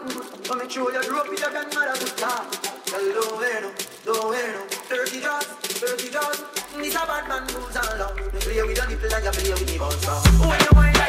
But make sure you grow up with your grandmother good talk. Tell don't the bueno. Dirty dogs, dirty dogs. This a bad man moves and law. You play with the nipple and you play with the bones. When you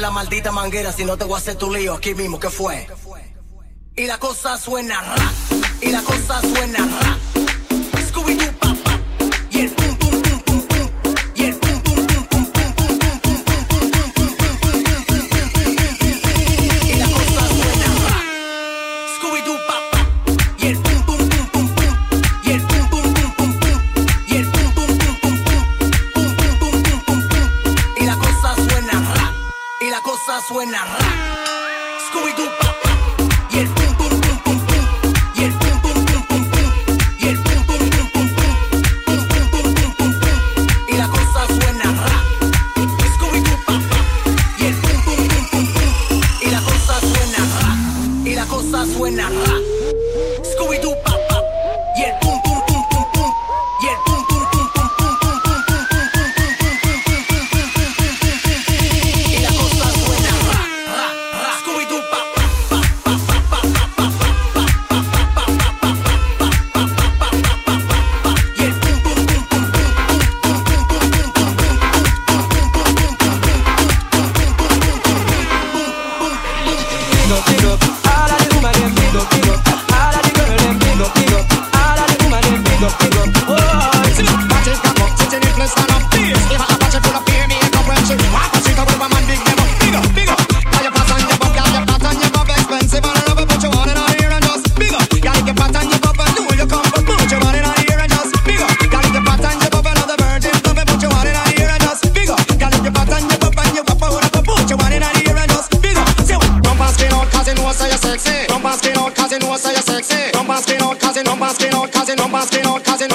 La maldita manguera si no te voy a hacer tu lío aquí mismo, ¿qué fue? Y la cosa suena rap, y la cosa suena rap.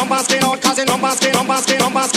numbers, get on, cause the numbers, get numbers.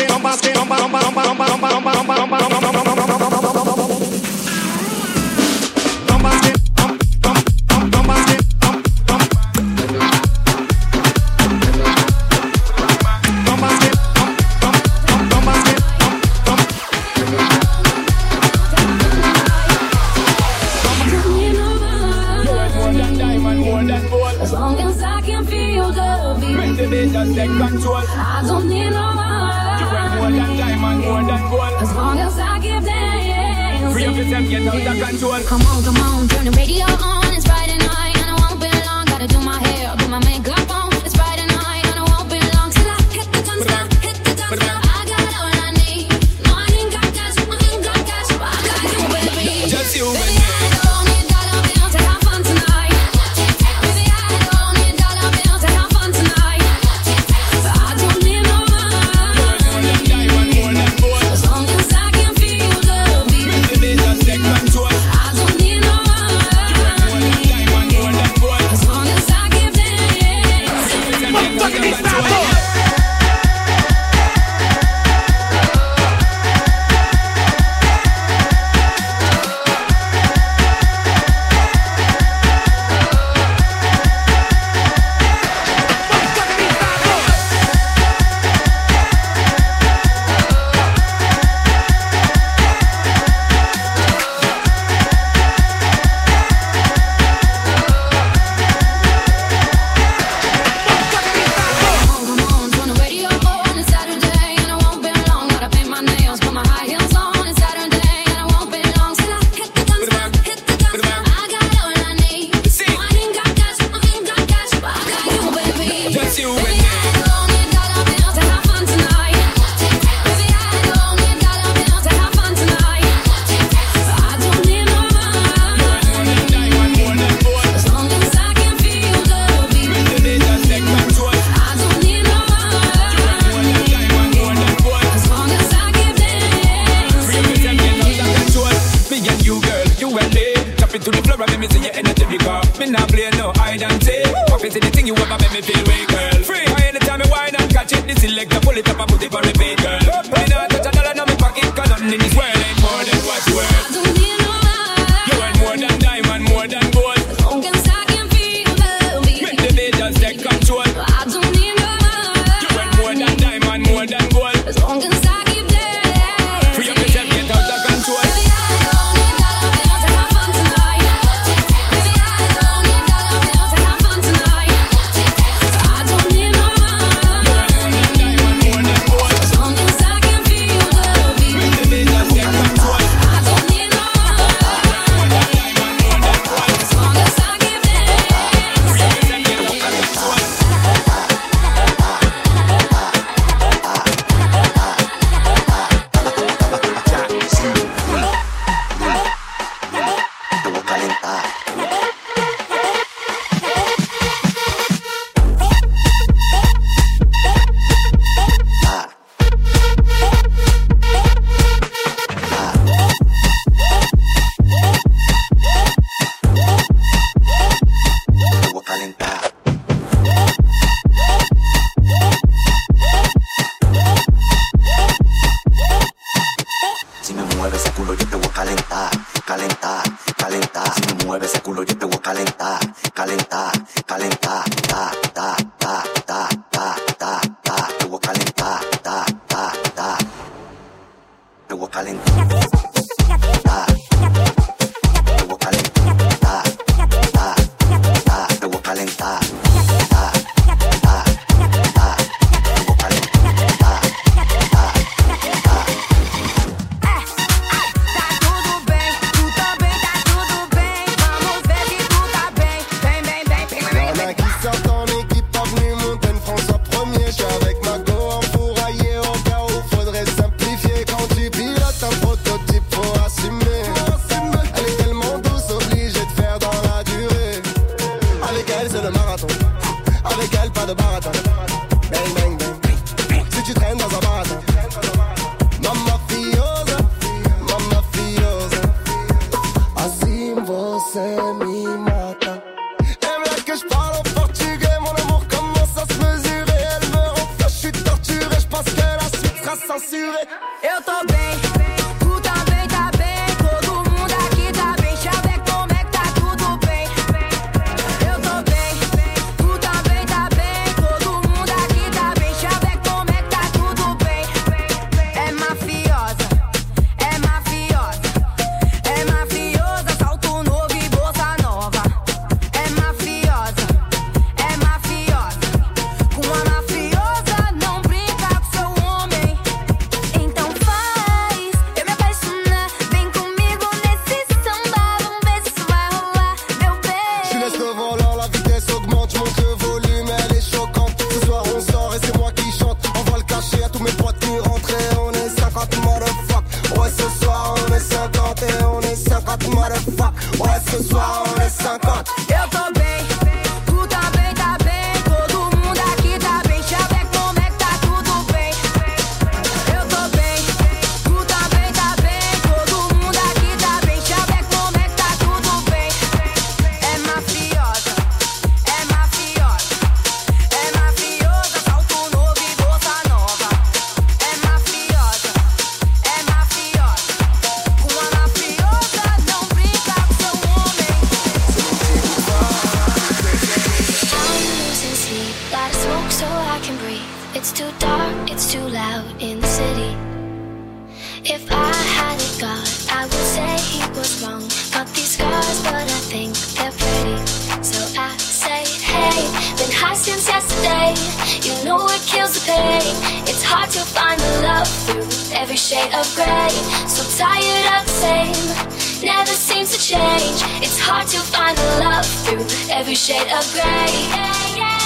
every shade of gray. Yeah, yeah,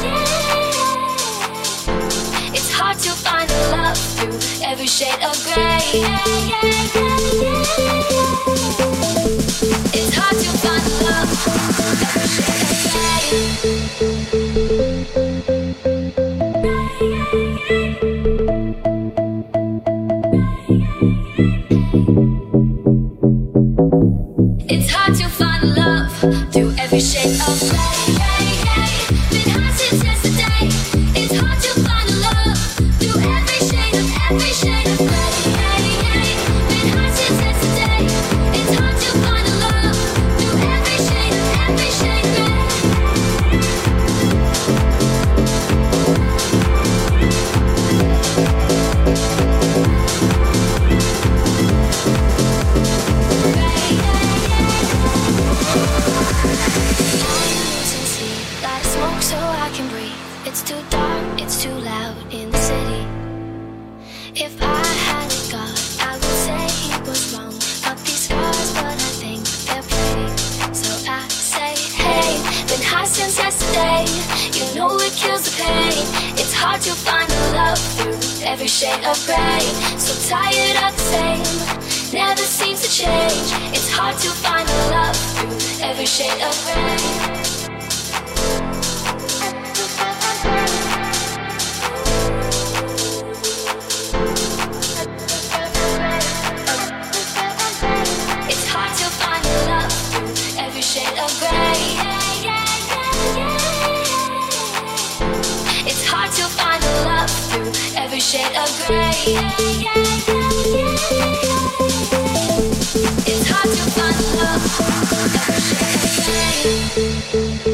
yeah, it's hard to find a love through every shade of gray. It's hard to find love through every shade of gray. shade of gray. It's hard to find love.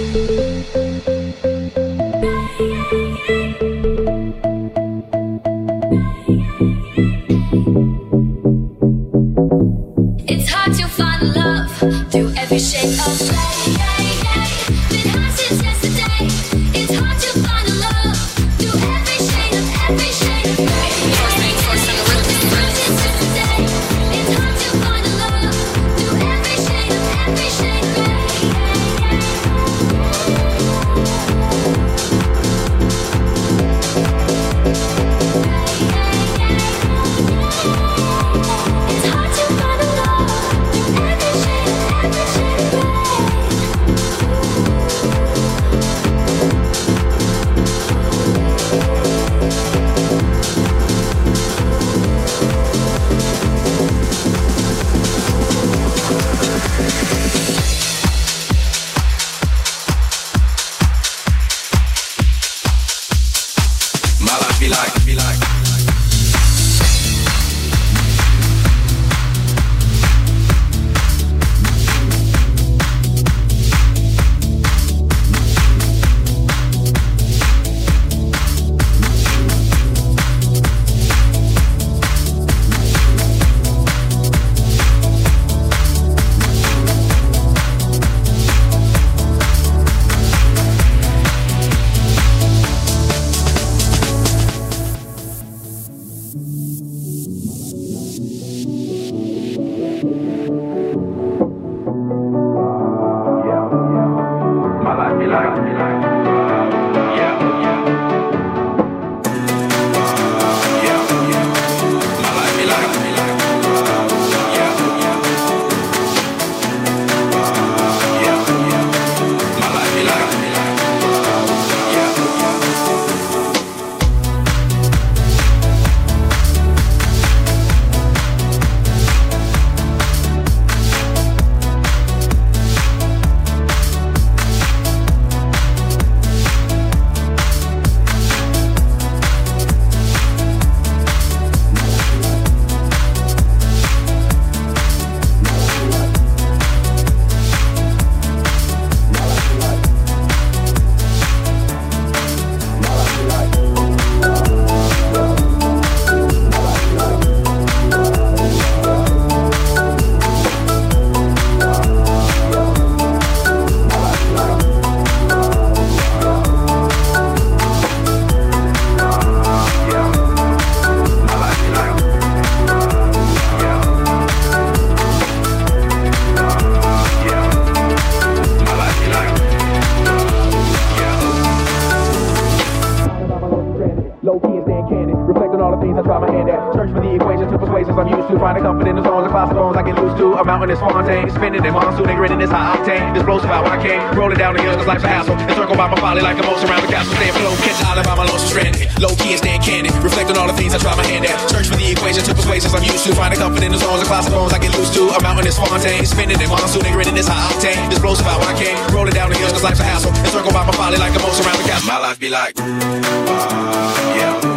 I try my hand at. Search for the equation, took persuasions I'm used to. Finding comfort in the zones, a class of bones I get loose to. A mountain is Fontaine, spinning in monsoon and grinning this high octane. This blows about where I came, rolling down the hills cause life's a hassle. Encircled by my folly like a moat around the castle. My life be like, uh, yeah.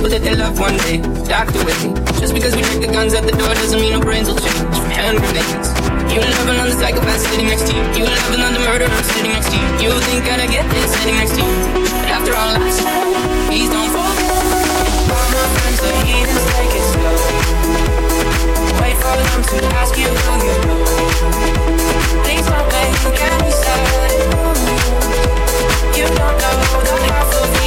But that they love one day doctor with me. Just because we take the guns out the door doesn't mean our brains will change from hand grenades. You love another psychopath sitting next to you. You love another murderer sitting next to you. You think that I get this sitting next to you. But after all I said, please don't fall. All my friends are heathens, take it slow. Wait for them to ask you how you know. Things don't make you get me sad. You don't know the half of it.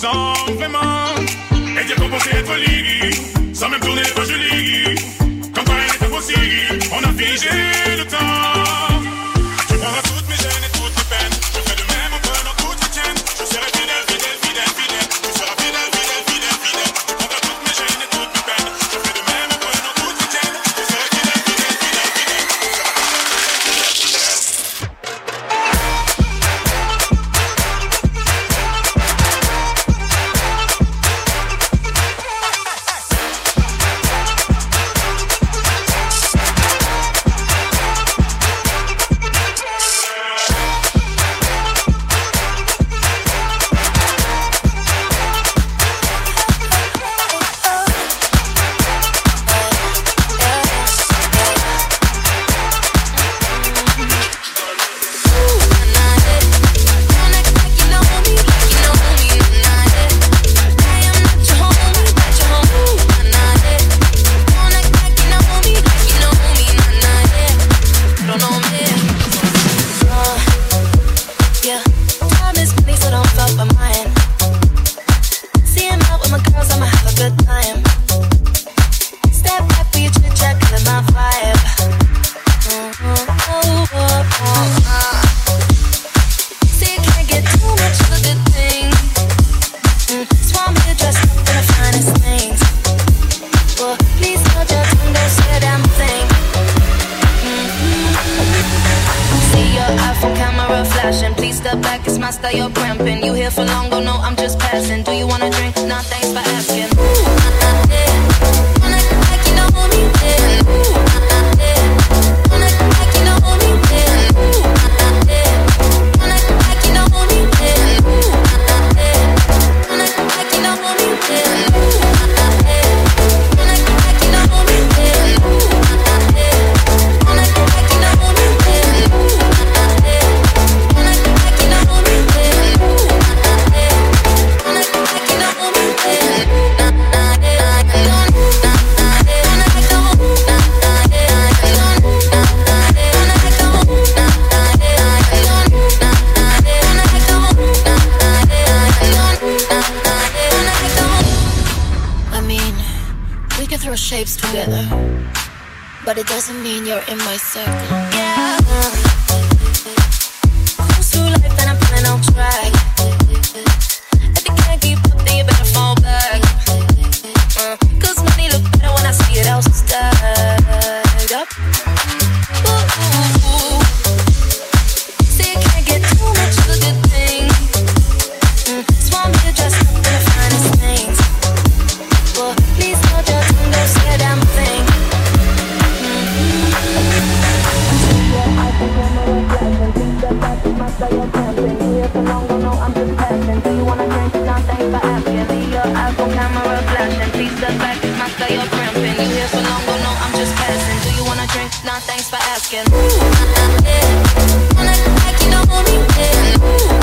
sans vraiment. Et Dieu compensé être libre, sans même tourner les poches. Camera flashing, please step back, it's my style, you're cramping. You here for long, oh no, I'm just passing. Do you wanna drink? Nah, thanks for asking. asking. Ooh, I, I, yeah. Wanna act like you don't it. Ooh.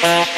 Take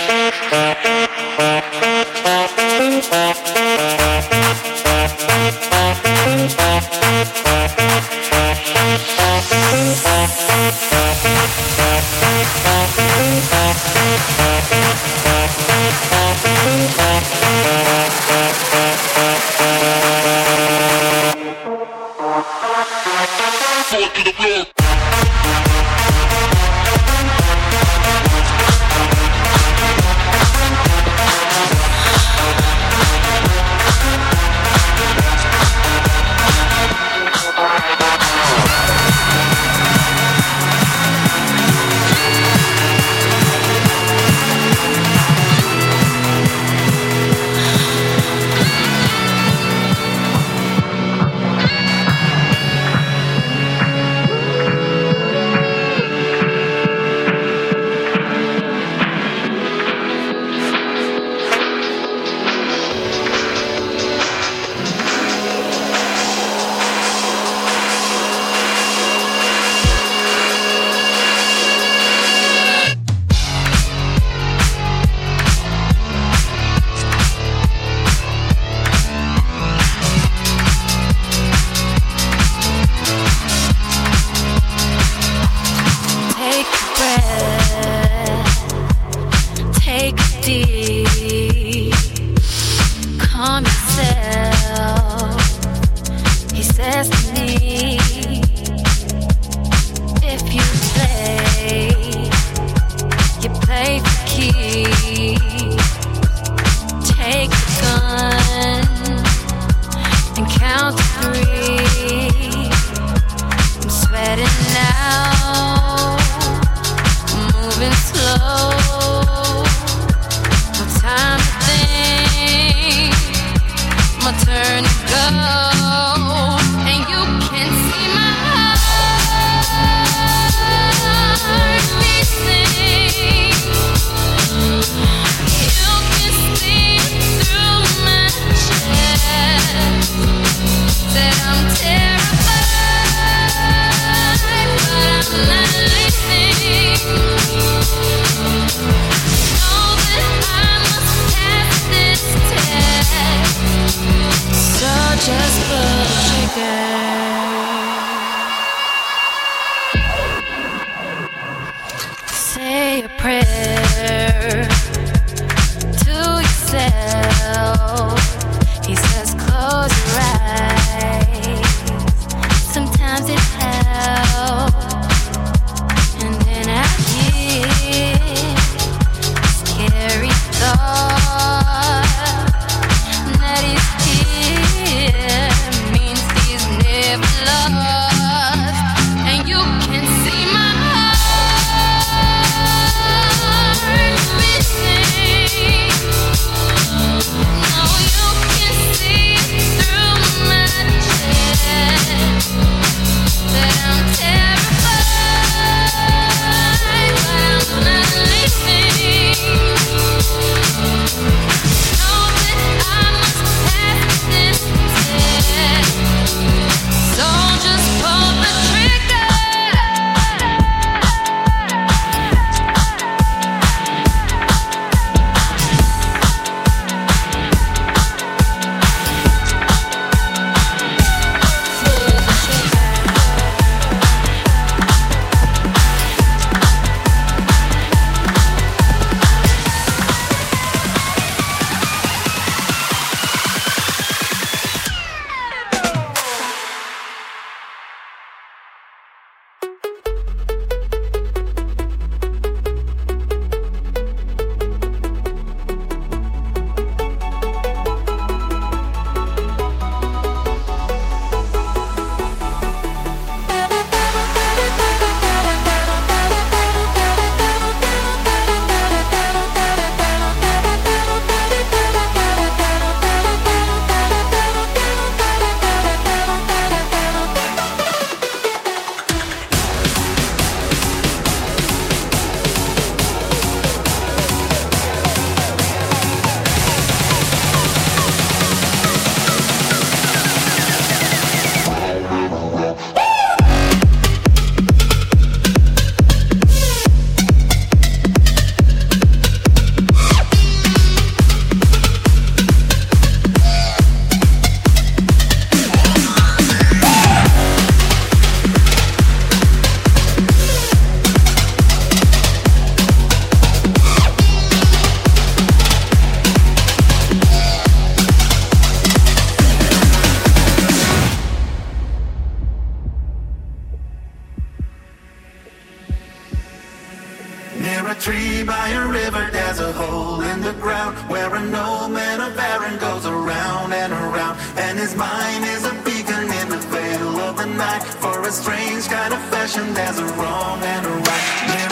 by a river, there's a hole in the ground where an old man of Aran goes around and around. And his mind is a beacon in the veil of the night. For a strange kind of fashion, there's a wrong and a right.